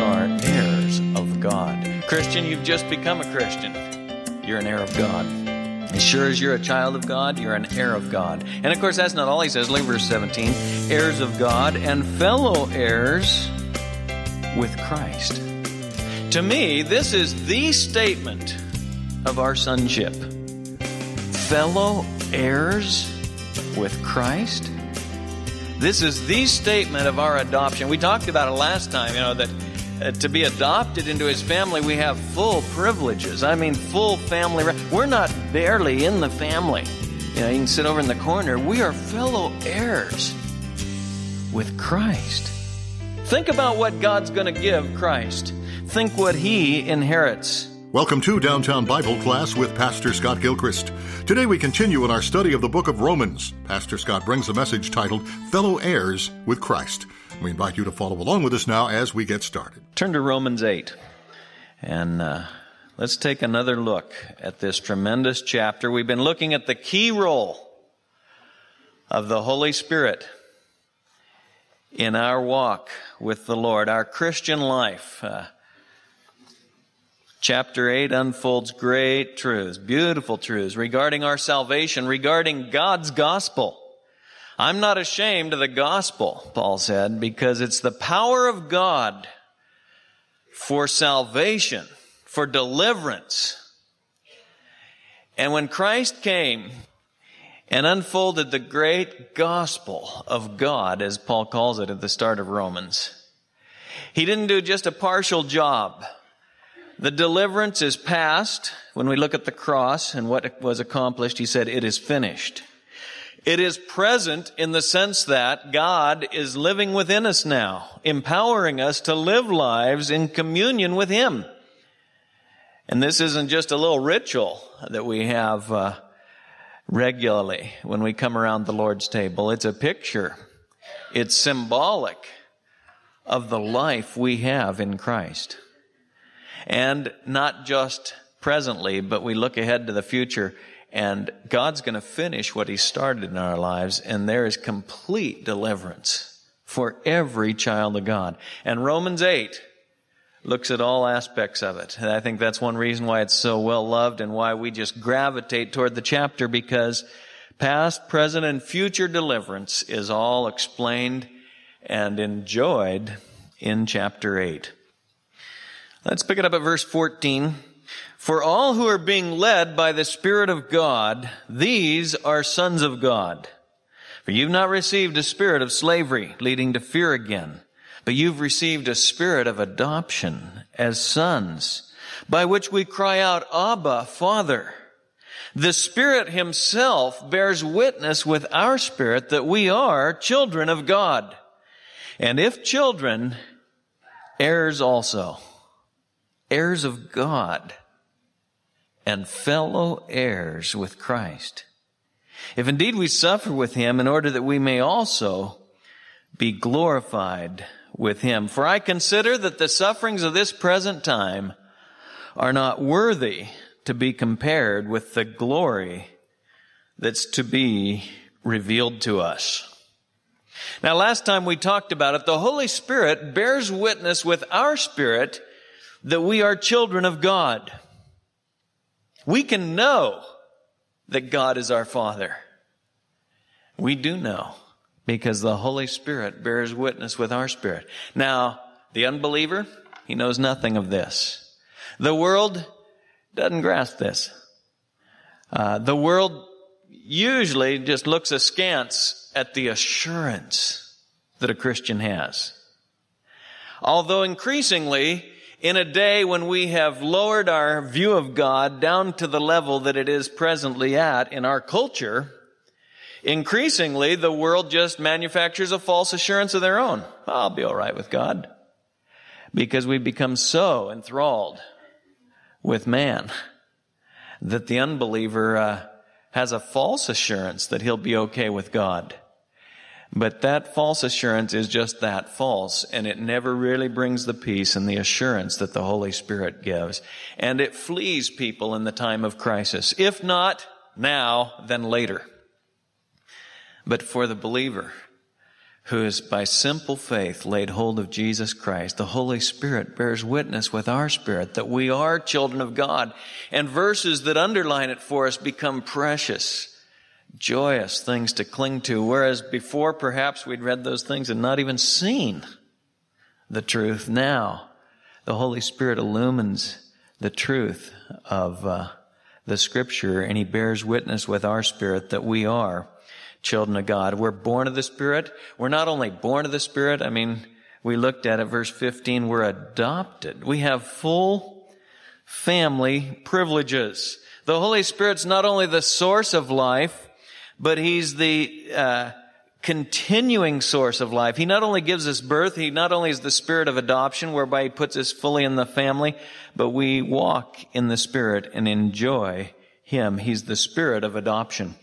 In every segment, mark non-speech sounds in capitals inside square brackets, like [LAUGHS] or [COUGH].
are heirs of God. Christian, you've just become a Christian. You're an heir of God. As sure as you're a child of God, you're an heir of God. And of course, that's not all he says. Look verse 17 heirs of God and fellow heirs with Christ. To me, this is the statement of our sonship. Fellow heirs with Christ? This is the statement of our adoption. We talked about it last time, you know, that to be adopted into his family, we have full privileges. I mean, full family. We're not barely in the family. You know, you can sit over in the corner. We are fellow heirs with Christ. Think about what God's going to give Christ. Think what he inherits. Welcome to Downtown Bible Class with Pastor Scott Gilchrist. Today we continue in our study of the book of Romans. Pastor Scott brings a message titled Fellow Heirs with Christ. We invite you to follow along with us now as we get started. Turn to Romans 8 and uh, let's take another look at this tremendous chapter. We've been looking at the key role of the Holy Spirit in our walk with the Lord, our Christian life. Uh, chapter 8 unfolds great truths, beautiful truths regarding our salvation, regarding God's gospel. I'm not ashamed of the gospel, Paul said, because it's the power of God for salvation, for deliverance. And when Christ came and unfolded the great gospel of God, as Paul calls it at the start of Romans, he didn't do just a partial job. The deliverance is past. When we look at the cross and what was accomplished, he said, it is finished. It is present in the sense that God is living within us now, empowering us to live lives in communion with Him. And this isn't just a little ritual that we have uh, regularly when we come around the Lord's table. It's a picture. It's symbolic of the life we have in Christ. And not just presently, but we look ahead to the future and God's going to finish what He started in our lives, and there is complete deliverance for every child of God. And Romans 8 looks at all aspects of it. And I think that's one reason why it's so well loved and why we just gravitate toward the chapter because past, present, and future deliverance is all explained and enjoyed in chapter 8. Let's pick it up at verse 14. For all who are being led by the Spirit of God, these are sons of God. For you've not received a spirit of slavery leading to fear again, but you've received a spirit of adoption as sons, by which we cry out, Abba, Father. The Spirit Himself bears witness with our spirit that we are children of God. And if children, heirs also, heirs of God and fellow heirs with Christ. If indeed we suffer with him in order that we may also be glorified with him. For I consider that the sufferings of this present time are not worthy to be compared with the glory that's to be revealed to us. Now, last time we talked about it, the Holy Spirit bears witness with our spirit that we are children of God. We can know that God is our Father. We do know because the Holy Spirit bears witness with our spirit. Now, the unbeliever, he knows nothing of this. The world doesn't grasp this. Uh, the world usually just looks askance at the assurance that a Christian has. Although increasingly, in a day when we have lowered our view of God down to the level that it is presently at in our culture, increasingly the world just manufactures a false assurance of their own. I'll be all right with God. Because we've become so enthralled with man that the unbeliever uh, has a false assurance that he'll be okay with God. But that false assurance is just that false, and it never really brings the peace and the assurance that the Holy Spirit gives. And it flees people in the time of crisis. If not now, then later. But for the believer who has by simple faith laid hold of Jesus Christ. The Holy Spirit bears witness with our spirit that we are children of God. And verses that underline it for us become precious, joyous things to cling to. Whereas before perhaps we'd read those things and not even seen the truth. Now the Holy Spirit illumines the truth of uh, the scripture and he bears witness with our spirit that we are children of God. We're born of the Spirit. We're not only born of the Spirit, I mean, we looked at it, verse 15, we're adopted. We have full family privileges. The Holy Spirit's not only the source of life, but He's the uh, continuing source of life. He not only gives us birth, He not only is the Spirit of adoption, whereby He puts us fully in the family, but we walk in the Spirit and enjoy Him. He's the Spirit of adoption.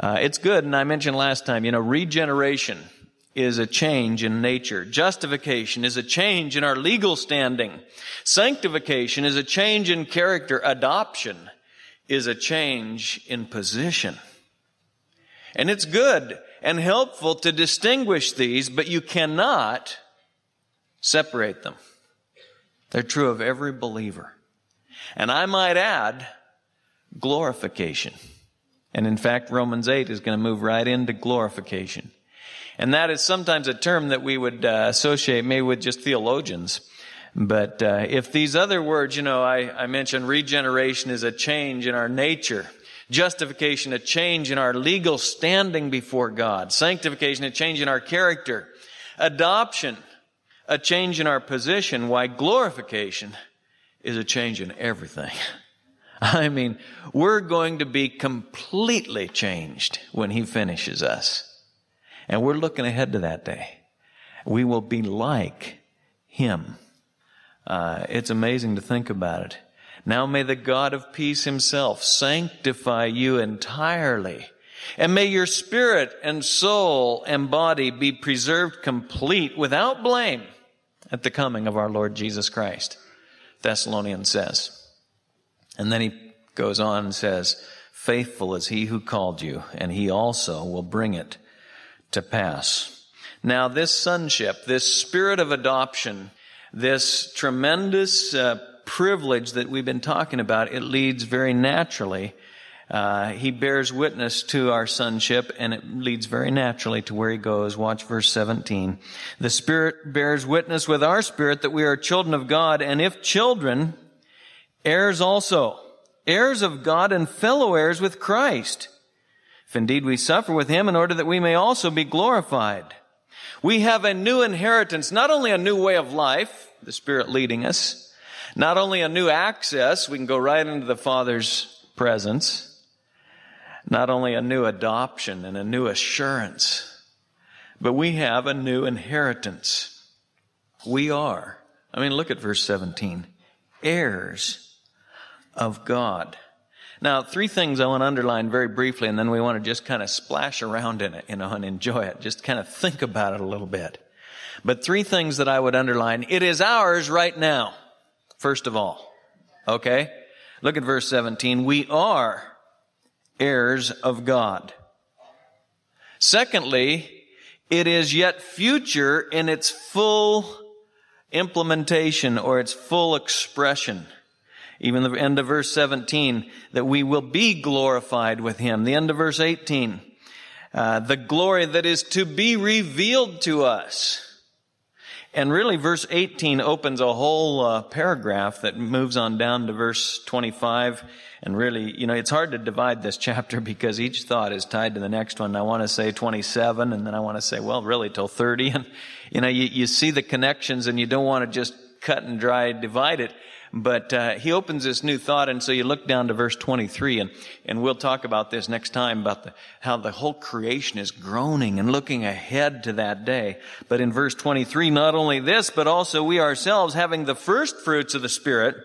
Uh, it's good, and I mentioned last time, you know, regeneration is a change in nature. Justification is a change in our legal standing. Sanctification is a change in character. Adoption is a change in position. And it's good and helpful to distinguish these, but you cannot separate them. They're true of every believer. And I might add, glorification. And in fact, Romans 8 is going to move right into glorification. And that is sometimes a term that we would uh, associate maybe with just theologians. But uh, if these other words, you know, I, I mentioned regeneration is a change in our nature. Justification, a change in our legal standing before God. Sanctification, a change in our character. Adoption, a change in our position. Why glorification is a change in everything. [LAUGHS] I mean, we're going to be completely changed when He finishes us. And we're looking ahead to that day. We will be like Him. Uh, it's amazing to think about it. Now may the God of peace Himself sanctify you entirely. And may your spirit and soul and body be preserved complete without blame at the coming of our Lord Jesus Christ. Thessalonians says. And then he goes on and says, Faithful is he who called you, and he also will bring it to pass. Now, this sonship, this spirit of adoption, this tremendous uh, privilege that we've been talking about, it leads very naturally. Uh, he bears witness to our sonship, and it leads very naturally to where he goes. Watch verse 17. The Spirit bears witness with our spirit that we are children of God, and if children, heirs also, heirs of God and fellow heirs with Christ. If indeed we suffer with him in order that we may also be glorified. We have a new inheritance, not only a new way of life, the Spirit leading us, not only a new access, we can go right into the Father's presence, not only a new adoption and a new assurance, but we have a new inheritance. We are, I mean, look at verse 17, heirs of God. Now, three things I want to underline very briefly, and then we want to just kind of splash around in it, you know, and enjoy it. Just kind of think about it a little bit. But three things that I would underline. It is ours right now, first of all. Okay? Look at verse 17. We are heirs of God. Secondly, it is yet future in its full implementation or its full expression. Even the end of verse 17, that we will be glorified with him. The end of verse 18, uh, the glory that is to be revealed to us. And really, verse 18 opens a whole uh, paragraph that moves on down to verse 25. And really, you know, it's hard to divide this [LAUGHS] chapter because each thought is tied to the next one. I want to say 27, and then I want to say, well, really till 30. [LAUGHS] And, you know, you, you see the connections and you don't want to just cut and dry divide it. But uh, he opens this new thought, and so you look down to verse 23, and, and we'll talk about this next time about the, how the whole creation is groaning and looking ahead to that day. But in verse 23, not only this, but also we ourselves having the first fruits of the Spirit,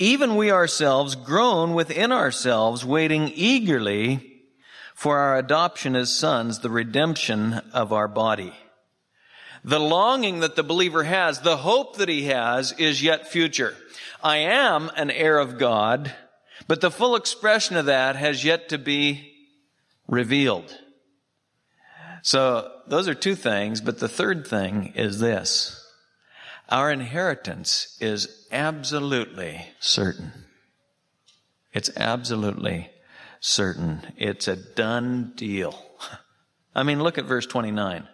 even we ourselves groan within ourselves, waiting eagerly for our adoption as sons, the redemption of our body. The longing that the believer has, the hope that he has is yet future. I am an heir of God, but the full expression of that has yet to be revealed. So those are two things, but the third thing is this. Our inheritance is absolutely certain. It's absolutely certain. It's a done deal. [LAUGHS] I mean, look at verse 29.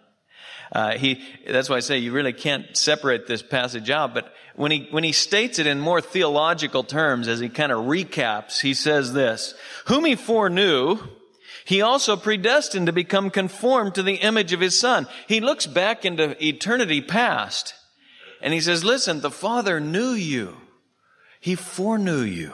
Uh, he, that's why I say you really can't separate this passage out, but when he, when he states it in more theological terms, as he kind of recaps, he says this, whom he foreknew, he also predestined to become conformed to the image of his son. He looks back into eternity past and he says, listen, the father knew you. He foreknew you.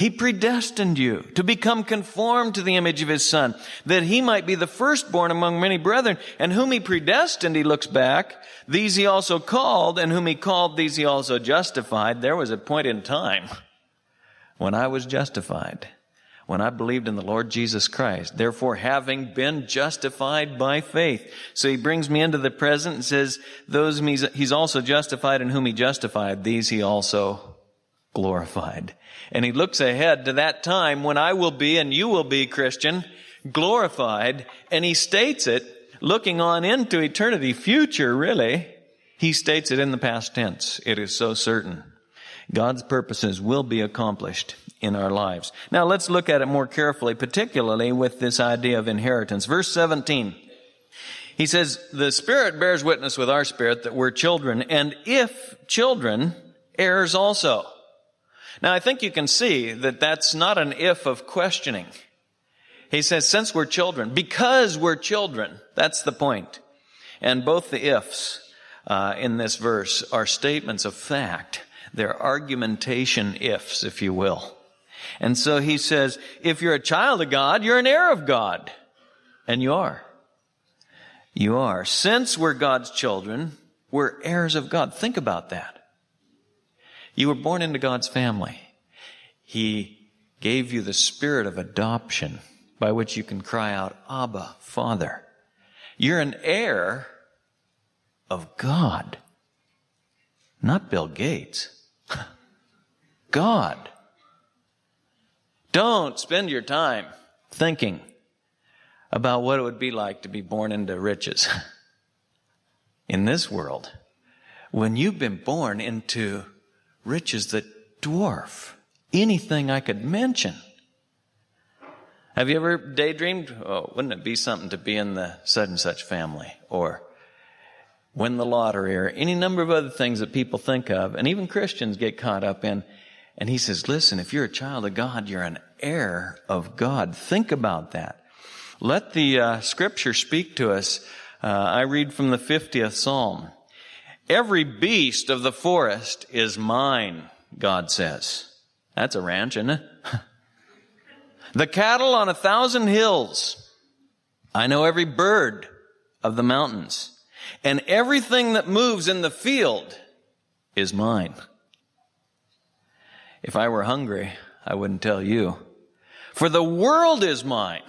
He predestined you to become conformed to the image of his son, that he might be the firstborn among many brethren, and whom he predestined, he looks back, these he also called, and whom he called, these he also justified. There was a point in time when I was justified, when I believed in the Lord Jesus Christ. Therefore, having been justified by faith. So he brings me into the present and says, those he's also justified and whom he justified, these he also glorified. And he looks ahead to that time when I will be and you will be, Christian, glorified. And he states it looking on into eternity, future really. He states it in the past tense. It is so certain. God's purposes will be accomplished in our lives. Now let's look at it more carefully, particularly with this idea of inheritance. Verse 17. He says, the Spirit bears witness with our spirit that we're children, and if children, heirs also. Now I think you can see that that's not an if of questioning. He says, since we're children, because we're children, that's the point. And both the ifs uh, in this verse are statements of fact. They're argumentation ifs, if you will. And so he says, if you're a child of God, you're an heir of God. And you are. You are. Since we're God's children, we're heirs of God. Think about that. You were born into God's family. He gave you the spirit of adoption by which you can cry out, Abba, Father. You're an heir of God, not Bill Gates. [LAUGHS] God. Don't spend your time thinking about what it would be like to be born into riches [LAUGHS] in this world when you've been born into riches that dwarf anything I could mention. Have you ever daydreamed? Oh, wouldn't it be something to be in the such and such family or win the lottery or any number of other things that people think of and even Christians get caught up in. And he says, listen, if you're a child of God, you're an heir of God. Think about that. Let the uh, scripture speak to us. Uh, I read from the 50th Psalm. Every beast of the forest is mine, God says. That's a ranch, isn't it? [LAUGHS] the cattle on a thousand hills. I know every bird of the mountains. And everything that moves in the field is mine. If I were hungry, I wouldn't tell you. For the world is mine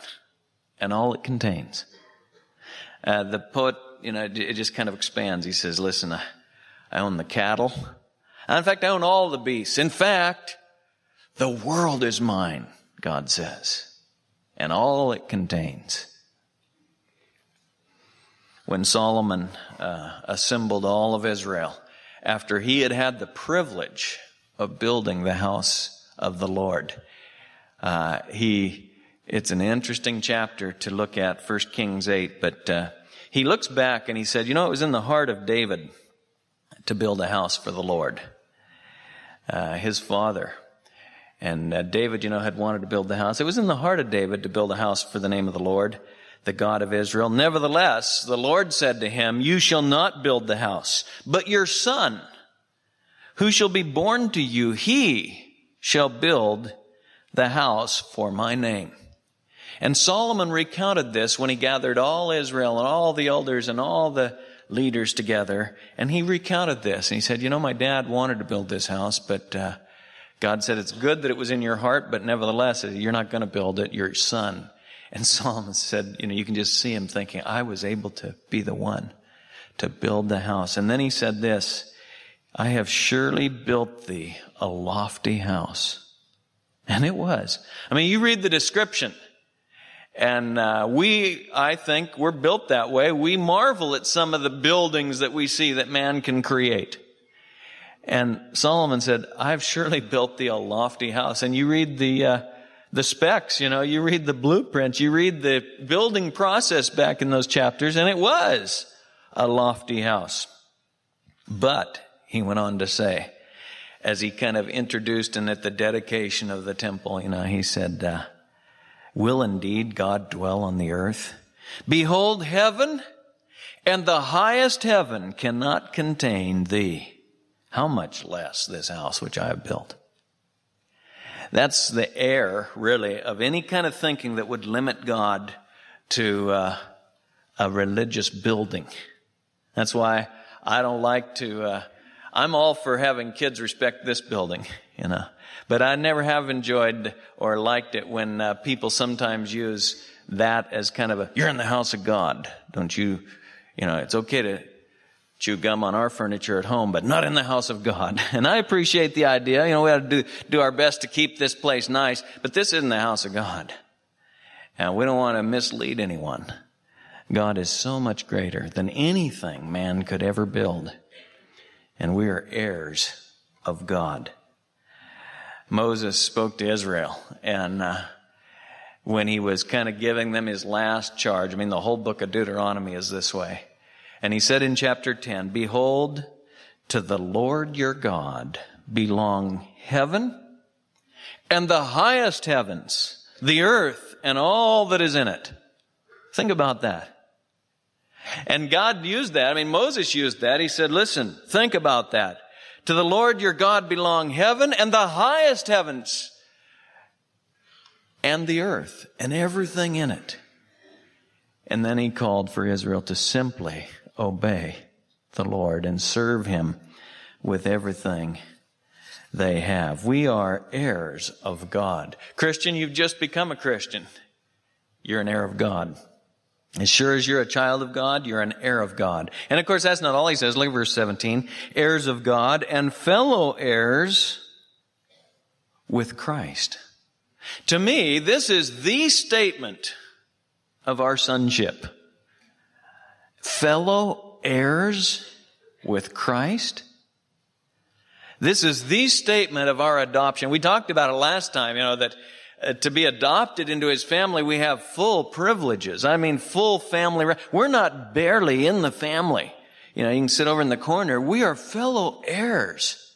and all it contains. Uh, the poet you know, it just kind of expands. He says, listen, I, I own the cattle. In fact, I own all the beasts. In fact, the world is mine, God says, and all it contains. When Solomon uh, assembled all of Israel, after he had had the privilege of building the house of the Lord, uh, he, it's an interesting chapter to look at, 1 Kings 8, but uh, he looks back and he said, You know, it was in the heart of David to build a house for the Lord. Uh, his father. And uh, David, you know, had wanted to build the house. It was in the heart of David to build a house for the name of the Lord, the God of Israel. Nevertheless, the Lord said to him, You shall not build the house, but your son, who shall be born to you, he shall build the house for my name. And Solomon recounted this when he gathered all Israel and all the elders and all the leaders together. And he recounted this. And he said, you know, my dad wanted to build this house, but, uh, God said, it's good that it was in your heart, but nevertheless, you're not going to build it. Your son. And [LAUGHS] Solomon said, you know, you can just see him thinking, I was able to be the one to build the house. And then he said this, I have surely built thee a lofty house. And it was. I mean, you read the description. And uh, we, I think, we're built that way. We marvel at some of the buildings that we see that man can create. And Solomon said, I've surely built thee a lofty house. And you read the, uh, the specs, you know, you read the blueprints, you read the building process back in those chapters, and it was a lofty house. But, he went on to say, as he kind of introduced and at the dedication of the temple, you know, he said, uh, Will indeed God dwell on the earth? Behold, heaven and the highest heaven cannot contain thee. How much less this house which I have built? That's the air, really, of any kind of thinking that would limit God to uh, a religious building. That's why I don't like to. Uh, I'm all for having kids respect this building, [LAUGHS] you know. But I never have enjoyed or liked it when uh, people sometimes use that as kind of a, you're in the house of God. Don't you, you know, it's okay to chew gum on our furniture at home, but not in the house of God. [LAUGHS] And I appreciate the idea. You know, we have to do, do our best to keep this place nice, but this isn't the house of God. And we don't want to mislead anyone. God is so much greater than anything man could ever build. And we are heirs of God. Moses spoke to Israel and, uh, when he was kind of giving them his last charge, I mean, the whole book of Deuteronomy is this way. And he said in chapter 10, Behold, to the Lord your God belong heaven and the highest heavens, the earth and all that is in it. Think about that. And God used that. I mean, Moses used that. He said, listen, think about that. To the Lord your God belong heaven and the highest heavens and the earth and everything in it. And then he called for Israel to simply obey the Lord and serve Him with everything they have. We are heirs of God. Christian, you've just become a Christian. You're an heir of God. As sure as you're a child of God, you're an heir of God. And of course, that's not all he says. Look at verse 17. Heirs of God and fellow heirs with Christ. To me, this is the statement of our sonship fellow heirs with Christ? This is the statement of our adoption. We talked about it last time, you know, that uh, to be adopted into his family, we have full privileges. I mean, full family. We're not barely in the family. You know, you can sit over in the corner. We are fellow heirs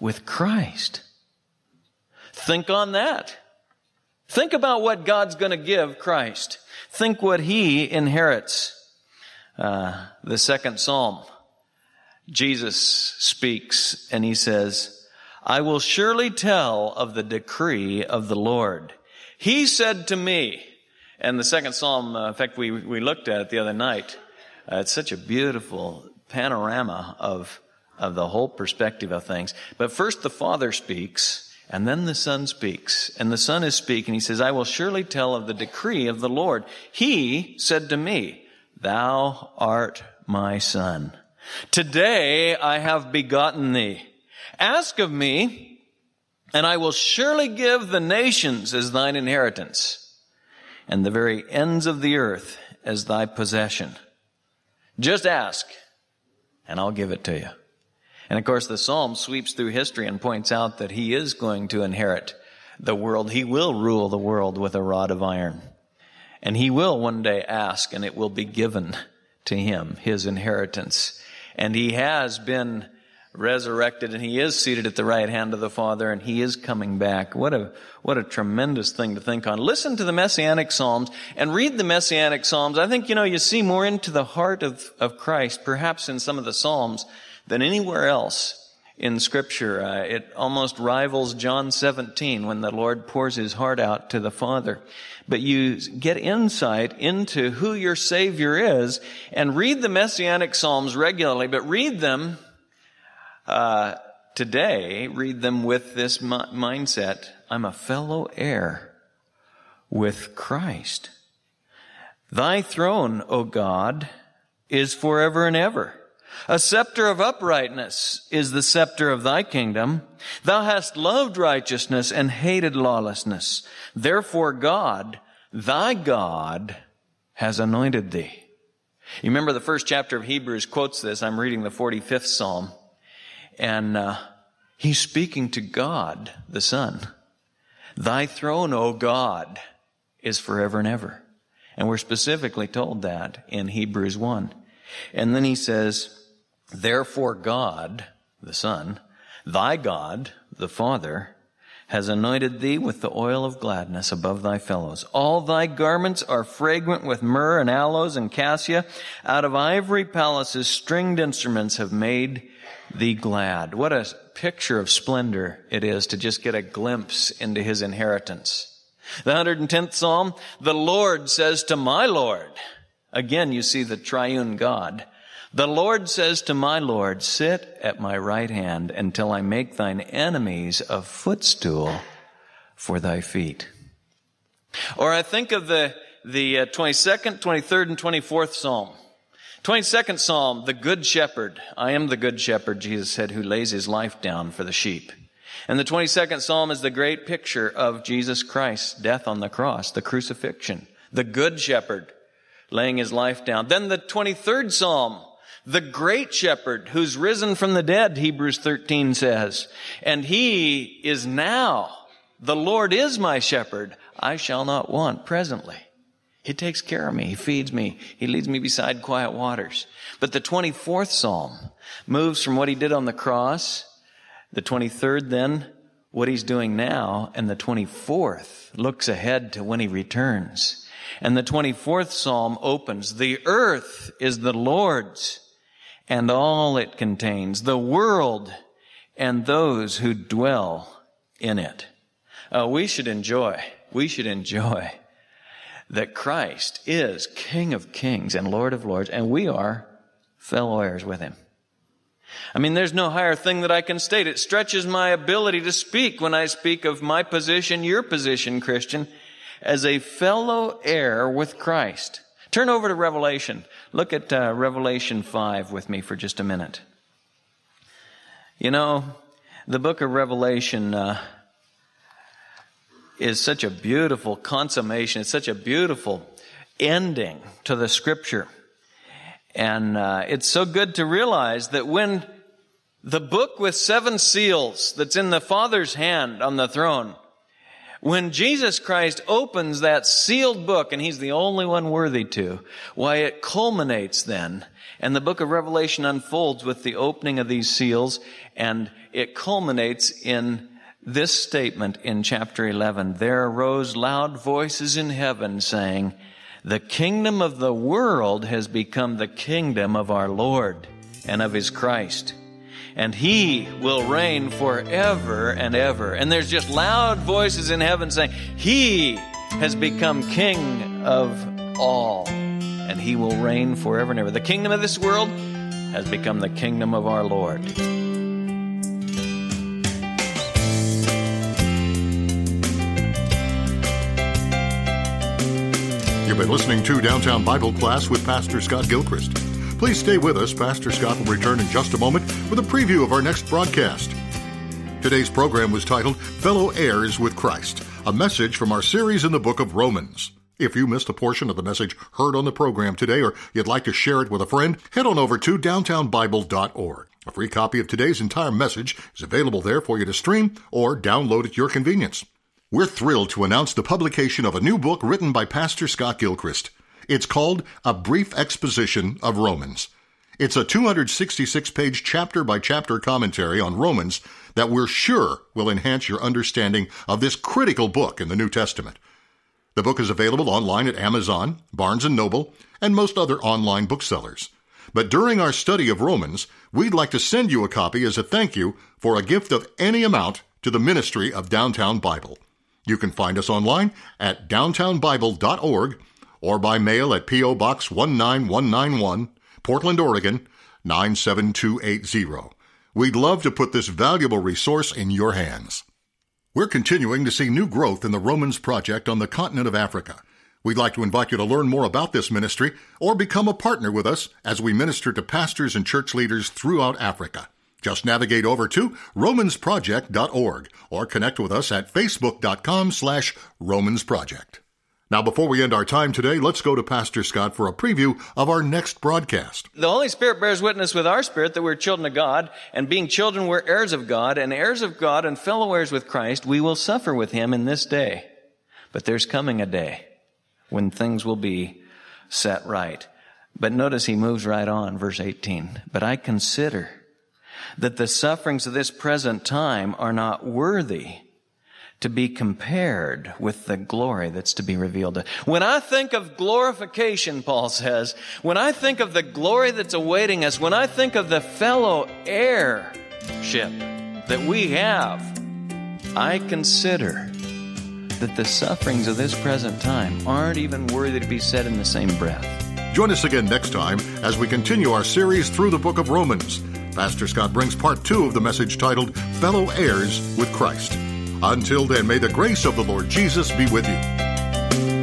with Christ. Think on that. Think about what God's going to give Christ. Think what he inherits. Uh, the second psalm, Jesus speaks and he says, I will surely tell of the decree of the Lord. He said to me, and the second psalm, uh, in fact, we, we looked at it the other night. Uh, it's such a beautiful panorama of, of the whole perspective of things. But first the Father speaks, and then the Son speaks. And the Son is speaking. He says, I will surely tell of the decree of the Lord. He said to me, Thou art my son. Today I have begotten thee. Ask of me, and I will surely give the nations as thine inheritance, and the very ends of the earth as thy possession. Just ask, and I'll give it to you. And of course, the psalm sweeps through history and points out that he is going to inherit the world. He will rule the world with a rod of iron. And he will one day ask, and it will be given to him, his inheritance. And he has been resurrected and he is seated at the right hand of the Father and he is coming back. What a, what a tremendous thing to think on. Listen to the Messianic Psalms and read the Messianic Psalms. I think, you know, you see more into the heart of, of Christ, perhaps in some of the Psalms than anywhere else in scripture. Uh, it almost rivals John 17 when the Lord pours his heart out to the Father. But you get insight into who your Savior is and read the Messianic Psalms regularly, but read them uh, today, read them with this mindset. I'm a fellow heir with Christ. Thy throne, O God, is forever and ever. A scepter of uprightness is the scepter of thy kingdom. Thou hast loved righteousness and hated lawlessness. Therefore God thy God has anointed thee. You remember the first chapter of Hebrews quotes this. I'm reading the 45th Psalm. And uh, he's speaking to God, the Son. Thy throne, O God, is forever and ever. And we're specifically told that in Hebrews 1. And then he says, Therefore God, the Son, thy God, the Father, has anointed thee with the oil of gladness above thy fellows. All thy garments are fragrant with myrrh and aloes and cassia. Out of ivory palaces, stringed instruments have made thee glad. What a picture of splendor it is to just get a glimpse into his inheritance. The 110th Psalm, the Lord says to my Lord, again you see the triune God, the Lord says to my Lord, sit at my right hand until I make thine enemies a footstool for thy feet. Or I think of the, the 22nd, uh, 23rd, and 24th Psalm. 22nd Psalm, the Good Shepherd. I am the Good Shepherd, Jesus said, who lays his life down for the sheep. And the 22nd Psalm is the great picture of Jesus Christ's death on the cross, the crucifixion, the Good Shepherd laying his life down. Then the 23rd Psalm, the great shepherd who's risen from the dead, Hebrews 13 says. And he is now, the Lord is my shepherd. I shall not want presently. He takes care of me. He feeds me. He leads me beside quiet waters. But the 24th Psalm moves from what he did on the cross. The 23rd then, what he's doing now. And the 24th looks ahead to when he returns. And the 24th Psalm opens, the earth is the Lord's and all it contains, the world and those who dwell in it. Uh, we should enjoy, we should enjoy that Christ is King of kings and Lord of lords, and we are fellow heirs with him. I mean, there's no higher thing that I can state. It stretches my ability to speak when I speak of my position, your position, Christian, as a fellow heir with Christ. Turn over to Revelation. Look at uh, Revelation 5 with me for just a minute. You know, the book of Revelation uh, is such a beautiful consummation, it's such a beautiful ending to the scripture. And uh, it's so good to realize that when the book with seven seals that's in the Father's hand on the throne, when Jesus Christ opens that sealed book, and he's the only one worthy to, why it culminates then, and the book of Revelation unfolds with the opening of these seals, and it culminates in this statement in chapter 11. There arose loud voices in heaven saying, the kingdom of the world has become the kingdom of our Lord and of his Christ and he will reign forever and ever. And there's just loud voices in heaven saying, He has become king of all, and he will reign forever and ever. The kingdom of this world has become the kingdom of our Lord. You've been listening to Downtown Bible Class with Pastor Scott Gilchrist. Please stay with us. Pastor Scott will return in just a moment with a preview of our next broadcast. Today's program was titled Fellow Heirs with Christ, a message from our series in the book of Romans. If you missed a portion of the message heard on the program today or you'd like to share it with a friend, head on over to downtownbible.org. A free copy of today's entire message is available there for you to stream or download at your convenience. We're thrilled to announce the publication of a new book written by Pastor Scott Gilchrist. It's called A Brief Exposition of Romans. It's a 266 page chapter by chapter commentary on Romans that we're sure will enhance your understanding of this critical book in the New Testament. The book is available online at Amazon, Barnes & Noble, and most other online booksellers. But during our study of Romans, we'd like to send you a copy as a thank you for a gift of any amount to the ministry of Downtown Bible. You can find us online at downtownbible.org or by mail at P.O. Box 19191, Portland, Oregon 97280. We'd love to put this valuable resource in your hands. We're continuing to see new growth in the Romans Project on the continent of Africa. We'd like to invite you to learn more about this ministry or become a partner with us as we minister to pastors and church leaders throughout Africa. Just navigate over to romansproject.org or connect with us at facebook.com slash romansproject. Now, before we end our time today, let's go to Pastor Scott for a preview of our next broadcast. The Holy Spirit bears witness with our spirit that we're children of God, and being children, we're heirs of God, and heirs of God and fellow heirs with Christ, we will suffer with Him in this day. But there's coming a day when things will be set right. But notice he moves right on, verse 18. But I consider that the sufferings of this present time are not worthy to be compared with the glory that's to be revealed. When I think of glorification, Paul says, when I think of the glory that's awaiting us, when I think of the fellow heirship that we have, I consider that the sufferings of this present time aren't even worthy to be said in the same breath. Join us again next time as we continue our series through the book of Romans. Pastor Scott brings part two of the message titled Fellow Heirs with Christ. Until then, may the grace of the Lord Jesus be with you.